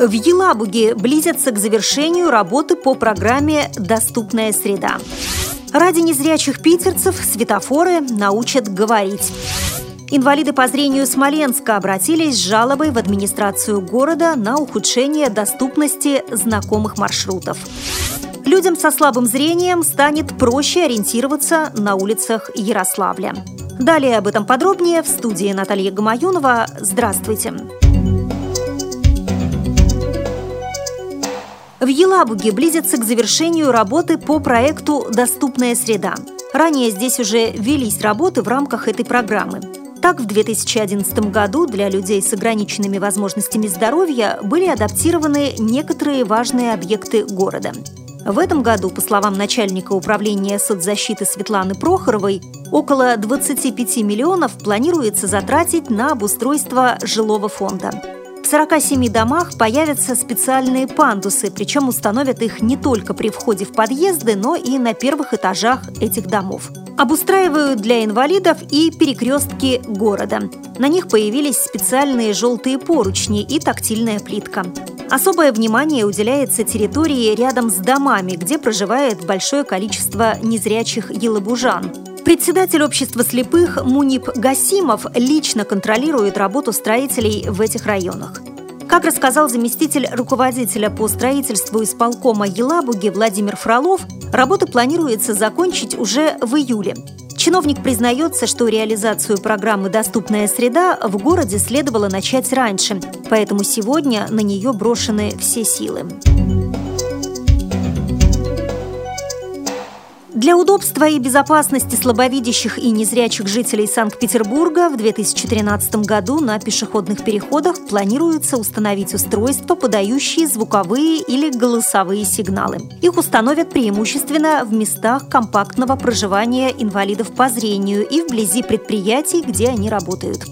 В Елабуге близятся к завершению работы по программе «Доступная среда». Ради незрячих питерцев светофоры научат говорить. Инвалиды по зрению Смоленска обратились с жалобой в администрацию города на ухудшение доступности знакомых маршрутов. Людям со слабым зрением станет проще ориентироваться на улицах Ярославля. Далее об этом подробнее в студии Наталья Гамаюнова. Здравствуйте! В Елабуге близится к завершению работы по проекту «Доступная среда». Ранее здесь уже велись работы в рамках этой программы. Так, в 2011 году для людей с ограниченными возможностями здоровья были адаптированы некоторые важные объекты города. В этом году, по словам начальника управления соцзащиты Светланы Прохоровой, около 25 миллионов планируется затратить на обустройство жилого фонда. В 47 домах появятся специальные пандусы, причем установят их не только при входе в подъезды, но и на первых этажах этих домов. Обустраивают для инвалидов и перекрестки города. На них появились специальные желтые поручни и тактильная плитка. Особое внимание уделяется территории рядом с домами, где проживает большое количество незрячих елабужан. Председатель общества слепых Мунип Гасимов лично контролирует работу строителей в этих районах. Как рассказал заместитель руководителя по строительству исполкома Елабуги Владимир Фролов, работы планируется закончить уже в июле. Чиновник признается, что реализацию программы «Доступная среда» в городе следовало начать раньше, поэтому сегодня на нее брошены все силы. Для удобства и безопасности слабовидящих и незрячих жителей Санкт-Петербурга в 2013 году на пешеходных переходах планируется установить устройства, подающие звуковые или голосовые сигналы. Их установят преимущественно в местах компактного проживания инвалидов по зрению и вблизи предприятий, где они работают.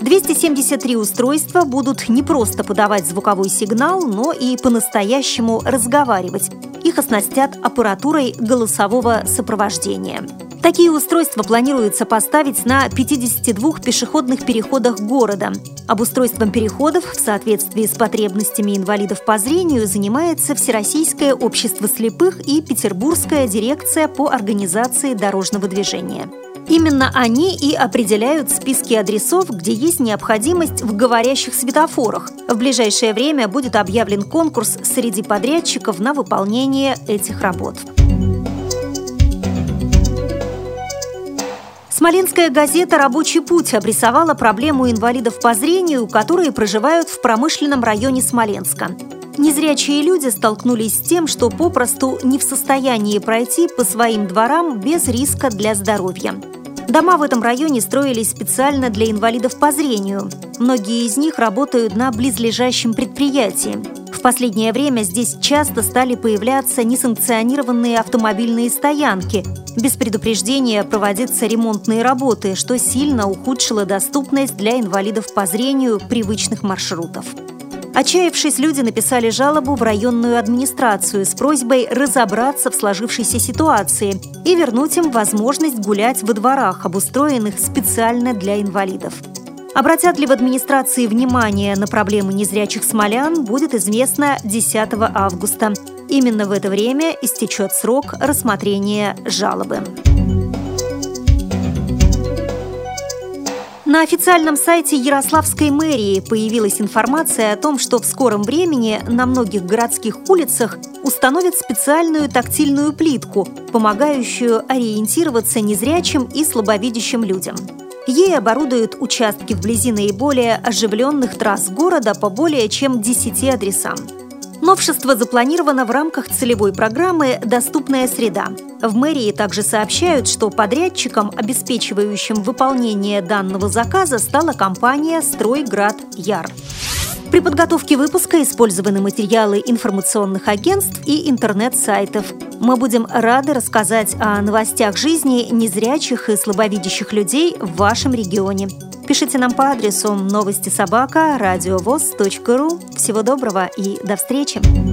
273 устройства будут не просто подавать звуковой сигнал, но и по-настоящему разговаривать. Их оснастят аппаратурой голосового сопровождения. Такие устройства планируется поставить на 52 пешеходных переходах города. Обустройством переходов в соответствии с потребностями инвалидов по зрению занимается Всероссийское общество слепых и Петербургская дирекция по организации дорожного движения. Именно они и определяют списки адресов, где есть необходимость в говорящих светофорах. В ближайшее время будет объявлен конкурс среди подрядчиков на выполнение этих работ. Смоленская газета «Рабочий путь» обрисовала проблему инвалидов по зрению, которые проживают в промышленном районе Смоленска. Незрячие люди столкнулись с тем, что попросту не в состоянии пройти по своим дворам без риска для здоровья. Дома в этом районе строились специально для инвалидов по зрению. Многие из них работают на близлежащем предприятии. В последнее время здесь часто стали появляться несанкционированные автомобильные стоянки. Без предупреждения проводятся ремонтные работы, что сильно ухудшило доступность для инвалидов по зрению привычных маршрутов. Отчаявшись, люди написали жалобу в районную администрацию с просьбой разобраться в сложившейся ситуации и вернуть им возможность гулять во дворах, обустроенных специально для инвалидов. Обратят ли в администрации внимание на проблемы незрячих смолян, будет известно 10 августа. Именно в это время истечет срок рассмотрения жалобы. На официальном сайте Ярославской мэрии появилась информация о том, что в скором времени на многих городских улицах установят специальную тактильную плитку, помогающую ориентироваться незрячим и слабовидящим людям. Ей оборудуют участки вблизи наиболее оживленных трасс города по более чем 10 адресам. Новшество запланировано в рамках целевой программы «Доступная среда». В мэрии также сообщают, что подрядчиком, обеспечивающим выполнение данного заказа, стала компания «Стройград Яр». При подготовке выпуска использованы материалы информационных агентств и интернет-сайтов. Мы будем рады рассказать о новостях жизни незрячих и слабовидящих людей в вашем регионе. Пишите нам по адресу новости собака ру. Всего доброго и до встречи!